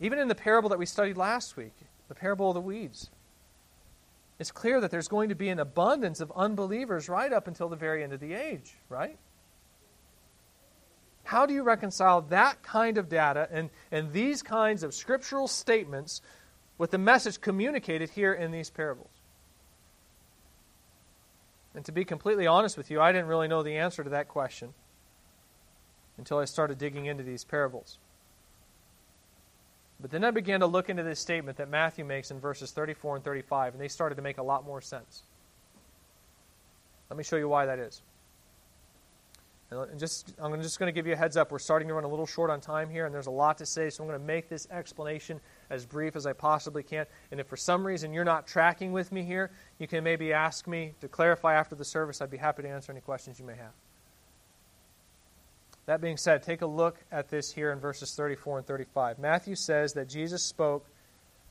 Even in the parable that we studied last week, the parable of the weeds, it's clear that there's going to be an abundance of unbelievers right up until the very end of the age, right? How do you reconcile that kind of data and, and these kinds of scriptural statements with the message communicated here in these parables? And to be completely honest with you, I didn't really know the answer to that question until I started digging into these parables. But then I began to look into this statement that Matthew makes in verses 34 and 35, and they started to make a lot more sense. Let me show you why that is. And just, I'm just going to give you a heads up. We're starting to run a little short on time here, and there's a lot to say, so I'm going to make this explanation as brief as I possibly can. And if for some reason you're not tracking with me here, you can maybe ask me to clarify after the service. I'd be happy to answer any questions you may have. That being said, take a look at this here in verses 34 and 35. Matthew says that Jesus spoke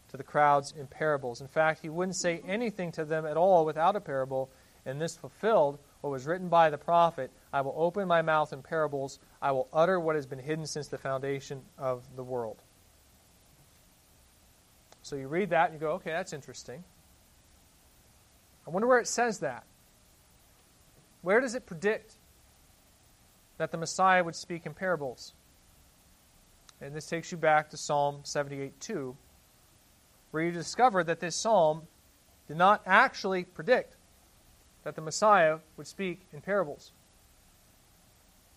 to the crowds in parables. In fact, he wouldn't say anything to them at all without a parable, and this fulfilled what was written by the prophet I will open my mouth in parables, I will utter what has been hidden since the foundation of the world. So you read that and you go, okay, that's interesting. I wonder where it says that. Where does it predict that the Messiah would speak in parables. And this takes you back to Psalm 78 2, where you discover that this psalm did not actually predict that the Messiah would speak in parables.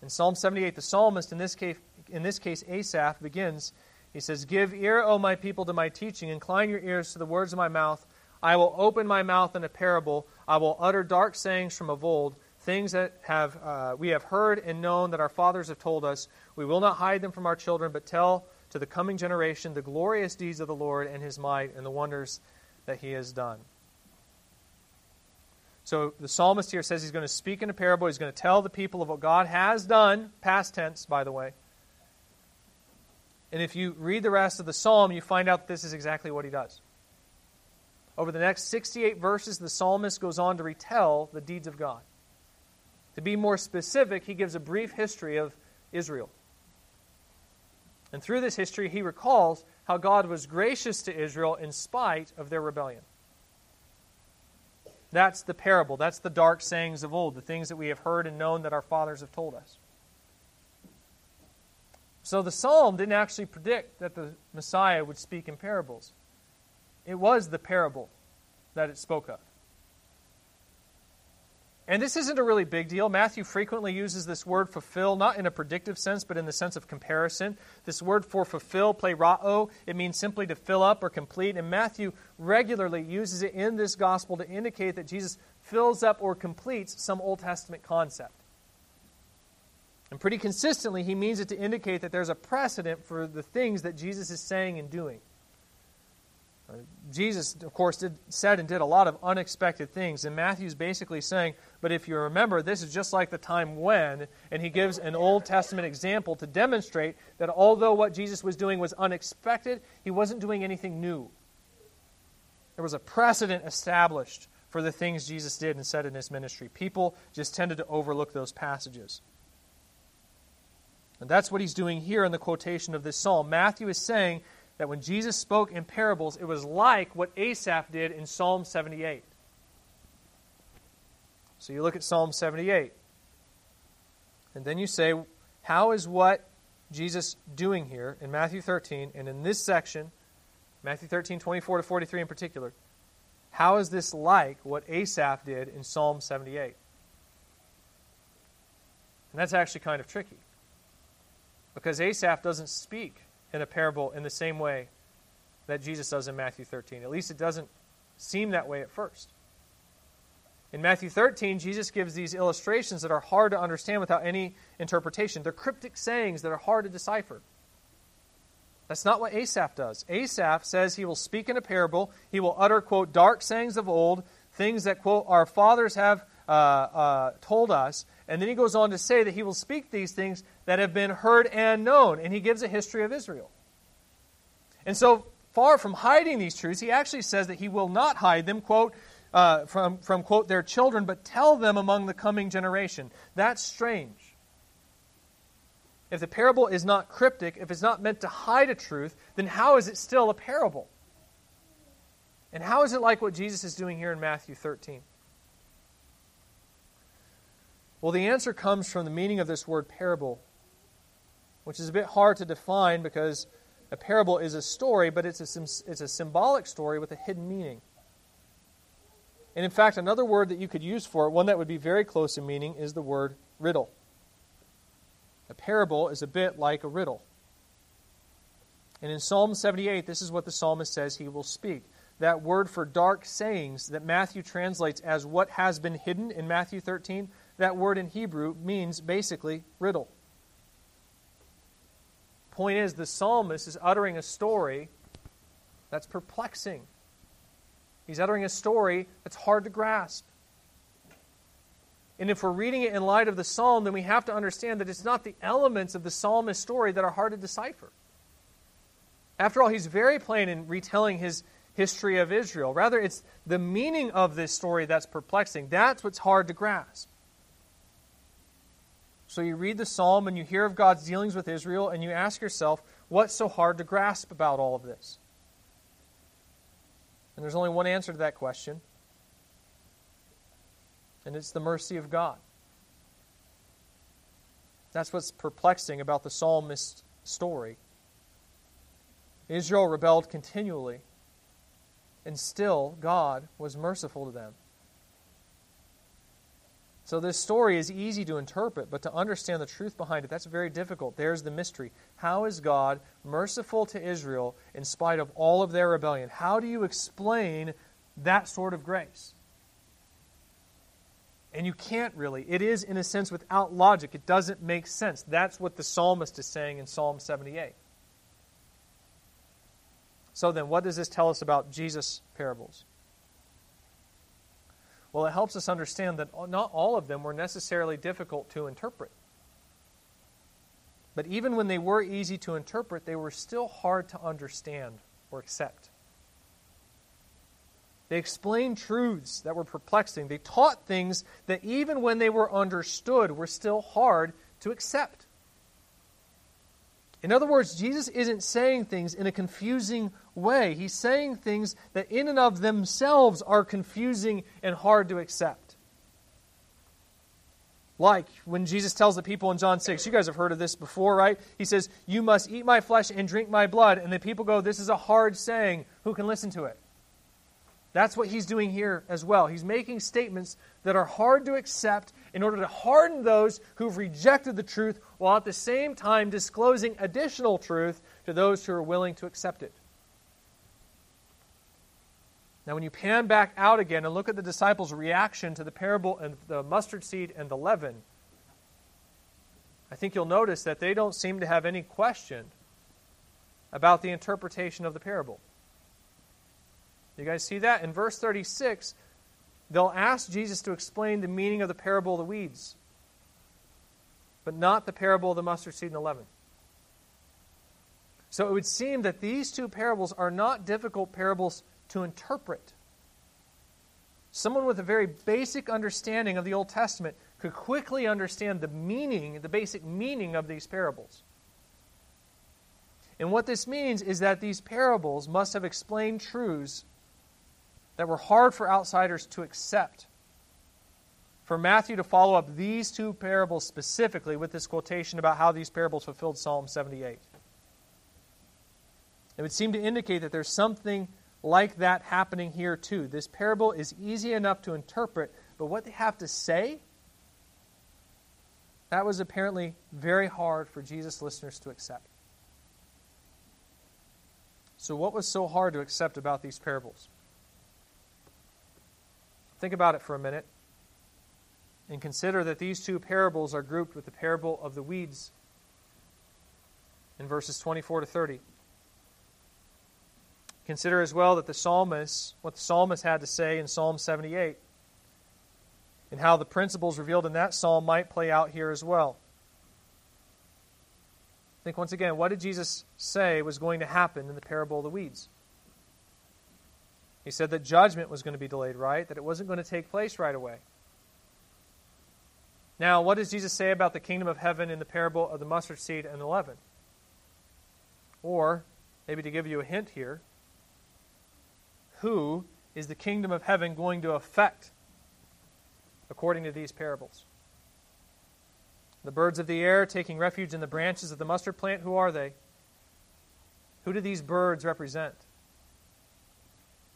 In Psalm 78, the psalmist, in this case, in this case Asaph, begins, he says, Give ear, O my people, to my teaching, incline your ears to the words of my mouth. I will open my mouth in a parable, I will utter dark sayings from of old things that have, uh, we have heard and known that our fathers have told us. We will not hide them from our children, but tell to the coming generation the glorious deeds of the Lord and his might and the wonders that he has done. So the psalmist here says he's going to speak in a parable. He's going to tell the people of what God has done, past tense, by the way. And if you read the rest of the psalm, you find out that this is exactly what he does. Over the next 68 verses, the psalmist goes on to retell the deeds of God. To be more specific, he gives a brief history of Israel. And through this history, he recalls how God was gracious to Israel in spite of their rebellion. That's the parable. That's the dark sayings of old, the things that we have heard and known that our fathers have told us. So the psalm didn't actually predict that the Messiah would speak in parables, it was the parable that it spoke of. And this isn't a really big deal. Matthew frequently uses this word fulfill, not in a predictive sense, but in the sense of comparison. This word for fulfill, plerao, it means simply to fill up or complete. And Matthew regularly uses it in this gospel to indicate that Jesus fills up or completes some Old Testament concept. And pretty consistently, he means it to indicate that there's a precedent for the things that Jesus is saying and doing. Uh, Jesus, of course, did, said and did a lot of unexpected things, and Matthew's basically saying, but if you remember, this is just like the time when, and he gives an Old Testament example to demonstrate that although what Jesus was doing was unexpected, he wasn't doing anything new. There was a precedent established for the things Jesus did and said in his ministry. People just tended to overlook those passages. And that's what he's doing here in the quotation of this psalm. Matthew is saying that when Jesus spoke in parables, it was like what Asaph did in Psalm 78. So you look at Psalm 78. And then you say, how is what Jesus doing here in Matthew 13 and in this section, Matthew 13, 24 to 43 in particular, how is this like what Asaph did in Psalm 78? And that's actually kind of tricky. Because Asaph doesn't speak in a parable in the same way that Jesus does in Matthew 13. At least it doesn't seem that way at first. In Matthew 13, Jesus gives these illustrations that are hard to understand without any interpretation. They're cryptic sayings that are hard to decipher. That's not what Asaph does. Asaph says he will speak in a parable. He will utter, quote, dark sayings of old, things that, quote, our fathers have uh, uh, told us. And then he goes on to say that he will speak these things that have been heard and known. And he gives a history of Israel. And so, far from hiding these truths, he actually says that he will not hide them. Quote, uh, from, from, quote, their children, but tell them among the coming generation. That's strange. If the parable is not cryptic, if it's not meant to hide a truth, then how is it still a parable? And how is it like what Jesus is doing here in Matthew 13? Well, the answer comes from the meaning of this word parable, which is a bit hard to define because a parable is a story, but it's a, it's a symbolic story with a hidden meaning. And in fact, another word that you could use for it, one that would be very close in meaning, is the word riddle. A parable is a bit like a riddle. And in Psalm 78, this is what the psalmist says he will speak. That word for dark sayings that Matthew translates as what has been hidden in Matthew 13, that word in Hebrew means basically riddle. Point is, the psalmist is uttering a story that's perplexing. He's uttering a story that's hard to grasp. And if we're reading it in light of the psalm, then we have to understand that it's not the elements of the psalmist's story that are hard to decipher. After all, he's very plain in retelling his history of Israel. Rather, it's the meaning of this story that's perplexing. That's what's hard to grasp. So you read the psalm and you hear of God's dealings with Israel, and you ask yourself, what's so hard to grasp about all of this? And there's only one answer to that question and it's the mercy of God. That's what's perplexing about the psalmist's story. Israel rebelled continually, and still God was merciful to them. So, this story is easy to interpret, but to understand the truth behind it, that's very difficult. There's the mystery. How is God merciful to Israel in spite of all of their rebellion? How do you explain that sort of grace? And you can't really. It is, in a sense, without logic. It doesn't make sense. That's what the psalmist is saying in Psalm 78. So then, what does this tell us about Jesus' parables? Well, it helps us understand that not all of them were necessarily difficult to interpret. But even when they were easy to interpret, they were still hard to understand or accept. They explained truths that were perplexing. They taught things that, even when they were understood, were still hard to accept. In other words, Jesus isn't saying things in a confusing way. He's saying things that, in and of themselves, are confusing and hard to accept. Like when Jesus tells the people in John 6, you guys have heard of this before, right? He says, You must eat my flesh and drink my blood. And the people go, This is a hard saying. Who can listen to it? That's what he's doing here as well. He's making statements that are hard to accept in order to harden those who've rejected the truth, while at the same time disclosing additional truth to those who are willing to accept it. Now, when you pan back out again and look at the disciples' reaction to the parable and the mustard seed and the leaven, I think you'll notice that they don't seem to have any question about the interpretation of the parable. You guys see that? In verse 36, they'll ask Jesus to explain the meaning of the parable of the weeds, but not the parable of the mustard seed and the leaven. So it would seem that these two parables are not difficult parables to interpret. Someone with a very basic understanding of the Old Testament could quickly understand the meaning, the basic meaning of these parables. And what this means is that these parables must have explained truths that were hard for outsiders to accept. For Matthew to follow up these two parables specifically with this quotation about how these parables fulfilled Psalm 78. It would seem to indicate that there's something like that happening here too. This parable is easy enough to interpret, but what they have to say, that was apparently very hard for Jesus' listeners to accept. So, what was so hard to accept about these parables? Think about it for a minute and consider that these two parables are grouped with the parable of the weeds in verses 24 to 30. Consider as well that the psalmist, what the psalmist had to say in Psalm 78, and how the principles revealed in that psalm might play out here as well. Think once again, what did Jesus say was going to happen in the parable of the weeds? He said that judgment was going to be delayed, right? That it wasn't going to take place right away. Now, what does Jesus say about the kingdom of heaven in the parable of the mustard seed and the leaven? Or, maybe to give you a hint here, who is the kingdom of heaven going to affect according to these parables? The birds of the air taking refuge in the branches of the mustard plant, who are they? Who do these birds represent?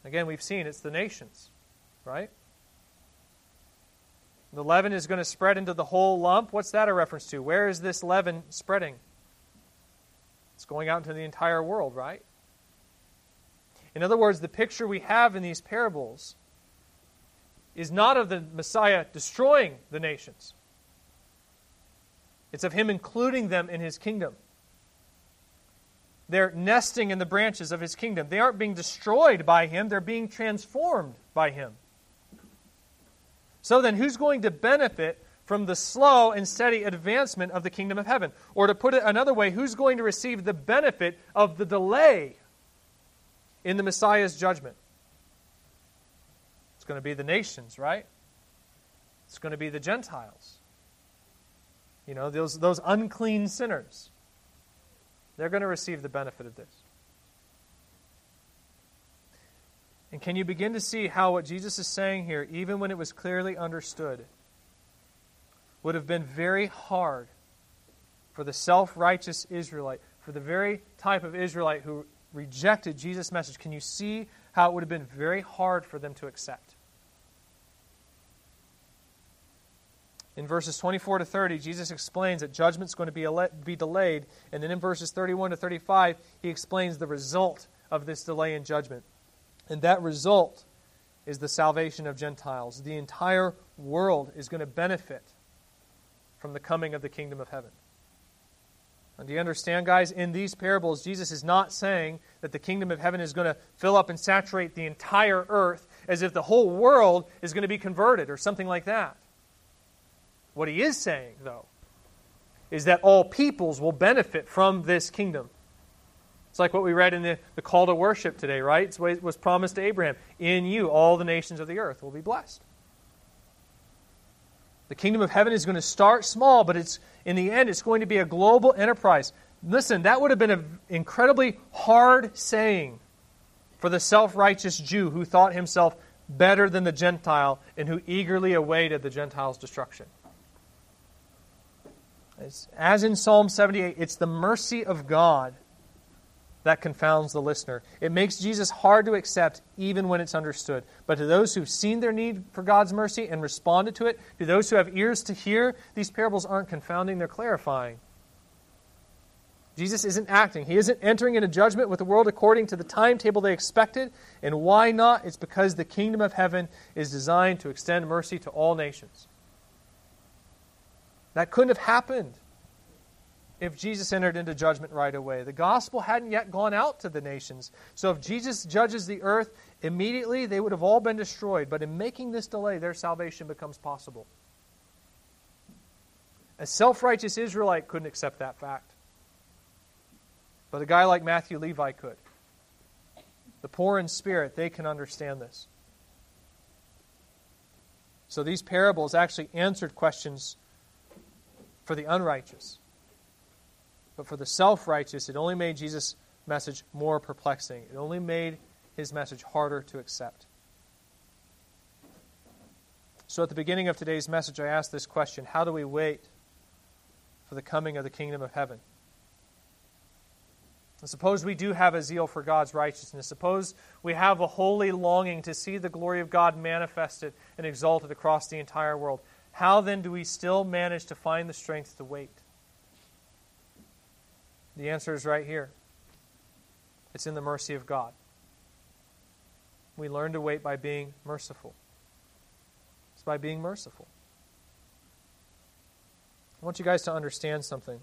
Again, we've seen it's the nations, right? The leaven is going to spread into the whole lump. What's that a reference to? Where is this leaven spreading? It's going out into the entire world, right? In other words, the picture we have in these parables is not of the Messiah destroying the nations, it's of him including them in his kingdom. They're nesting in the branches of his kingdom. They aren't being destroyed by him, they're being transformed by him. So then, who's going to benefit from the slow and steady advancement of the kingdom of heaven? Or to put it another way, who's going to receive the benefit of the delay in the Messiah's judgment? It's going to be the nations, right? It's going to be the Gentiles. You know, those, those unclean sinners. They're going to receive the benefit of this. And can you begin to see how what Jesus is saying here, even when it was clearly understood, would have been very hard for the self righteous Israelite, for the very type of Israelite who rejected Jesus' message? Can you see how it would have been very hard for them to accept? In verses 24 to 30, Jesus explains that judgment's going to be, be delayed. And then in verses 31 to 35, he explains the result of this delay in judgment. And that result is the salvation of Gentiles. The entire world is going to benefit from the coming of the kingdom of heaven. And do you understand, guys? In these parables, Jesus is not saying that the kingdom of heaven is going to fill up and saturate the entire earth as if the whole world is going to be converted or something like that. What he is saying, though, is that all peoples will benefit from this kingdom. It's like what we read in the, the call to worship today, right? It's what was promised to Abraham. In you, all the nations of the earth will be blessed. The kingdom of heaven is going to start small, but it's in the end, it's going to be a global enterprise. Listen, that would have been an incredibly hard saying for the self righteous Jew who thought himself better than the Gentile and who eagerly awaited the Gentile's destruction. As in Psalm 78, it's the mercy of God that confounds the listener. It makes Jesus hard to accept even when it's understood. But to those who've seen their need for God's mercy and responded to it, to those who have ears to hear, these parables aren't confounding, they're clarifying. Jesus isn't acting. He isn't entering into judgment with the world according to the timetable they expected. And why not? It's because the kingdom of heaven is designed to extend mercy to all nations. That couldn't have happened if Jesus entered into judgment right away. The gospel hadn't yet gone out to the nations. So if Jesus judges the earth immediately, they would have all been destroyed. But in making this delay, their salvation becomes possible. A self righteous Israelite couldn't accept that fact. But a guy like Matthew Levi could. The poor in spirit, they can understand this. So these parables actually answered questions for the unrighteous. But for the self righteous, it only made Jesus' message more perplexing. It only made his message harder to accept. So at the beginning of today's message, I asked this question How do we wait for the coming of the kingdom of heaven? And suppose we do have a zeal for God's righteousness. Suppose we have a holy longing to see the glory of God manifested and exalted across the entire world. How then do we still manage to find the strength to wait? The answer is right here it's in the mercy of God. We learn to wait by being merciful. It's by being merciful. I want you guys to understand something.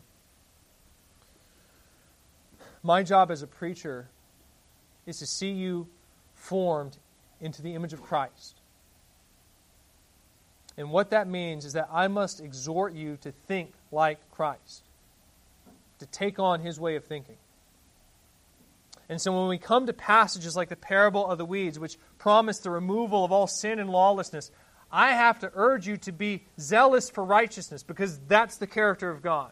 My job as a preacher is to see you formed into the image of Christ. And what that means is that I must exhort you to think like Christ to take on his way of thinking. And so when we come to passages like the parable of the weeds, which promise the removal of all sin and lawlessness, I have to urge you to be zealous for righteousness because that's the character of God.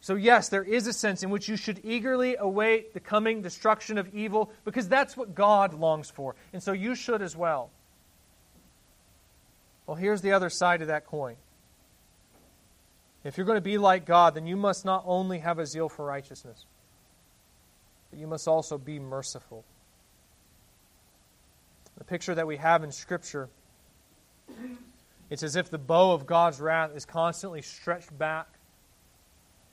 So, yes, there is a sense in which you should eagerly await the coming destruction of evil because that's what God longs for. And so you should as well. Well, here's the other side of that coin. If you're going to be like God, then you must not only have a zeal for righteousness, but you must also be merciful. The picture that we have in Scripture, it's as if the bow of God's wrath is constantly stretched back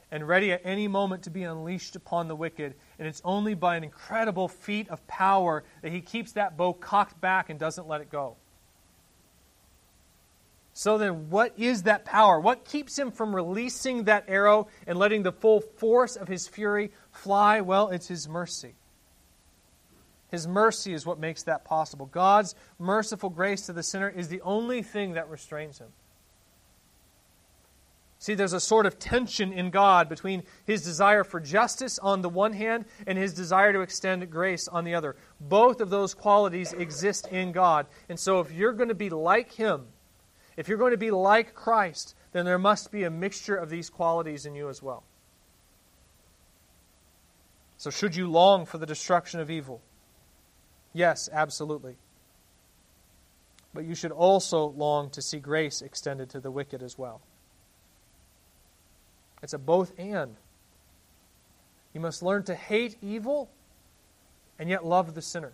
and ready at any moment to be unleashed upon the wicked. And it's only by an incredible feat of power that he keeps that bow cocked back and doesn't let it go. So then, what is that power? What keeps him from releasing that arrow and letting the full force of his fury fly? Well, it's his mercy. His mercy is what makes that possible. God's merciful grace to the sinner is the only thing that restrains him. See, there's a sort of tension in God between his desire for justice on the one hand and his desire to extend grace on the other. Both of those qualities exist in God. And so, if you're going to be like him, if you're going to be like Christ, then there must be a mixture of these qualities in you as well. So, should you long for the destruction of evil? Yes, absolutely. But you should also long to see grace extended to the wicked as well. It's a both and. You must learn to hate evil and yet love the sinner.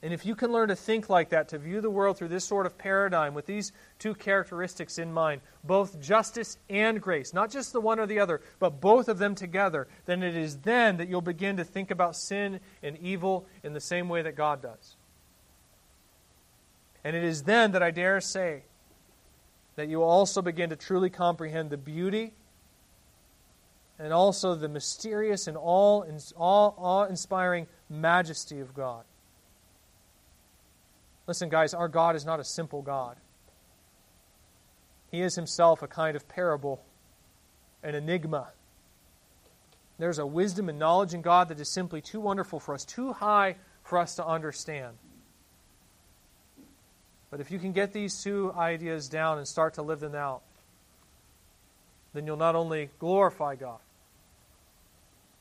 And if you can learn to think like that, to view the world through this sort of paradigm with these two characteristics in mind, both justice and grace, not just the one or the other, but both of them together, then it is then that you'll begin to think about sin and evil in the same way that God does. And it is then that I dare say that you will also begin to truly comprehend the beauty and also the mysterious and all awe inspiring majesty of God. Listen, guys, our God is not a simple God. He is himself a kind of parable, an enigma. There's a wisdom and knowledge in God that is simply too wonderful for us, too high for us to understand. But if you can get these two ideas down and start to live them out, then you'll not only glorify God,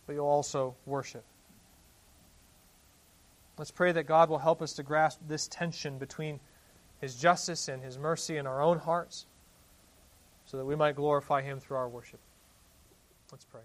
but you'll also worship. Let's pray that God will help us to grasp this tension between His justice and His mercy in our own hearts so that we might glorify Him through our worship. Let's pray.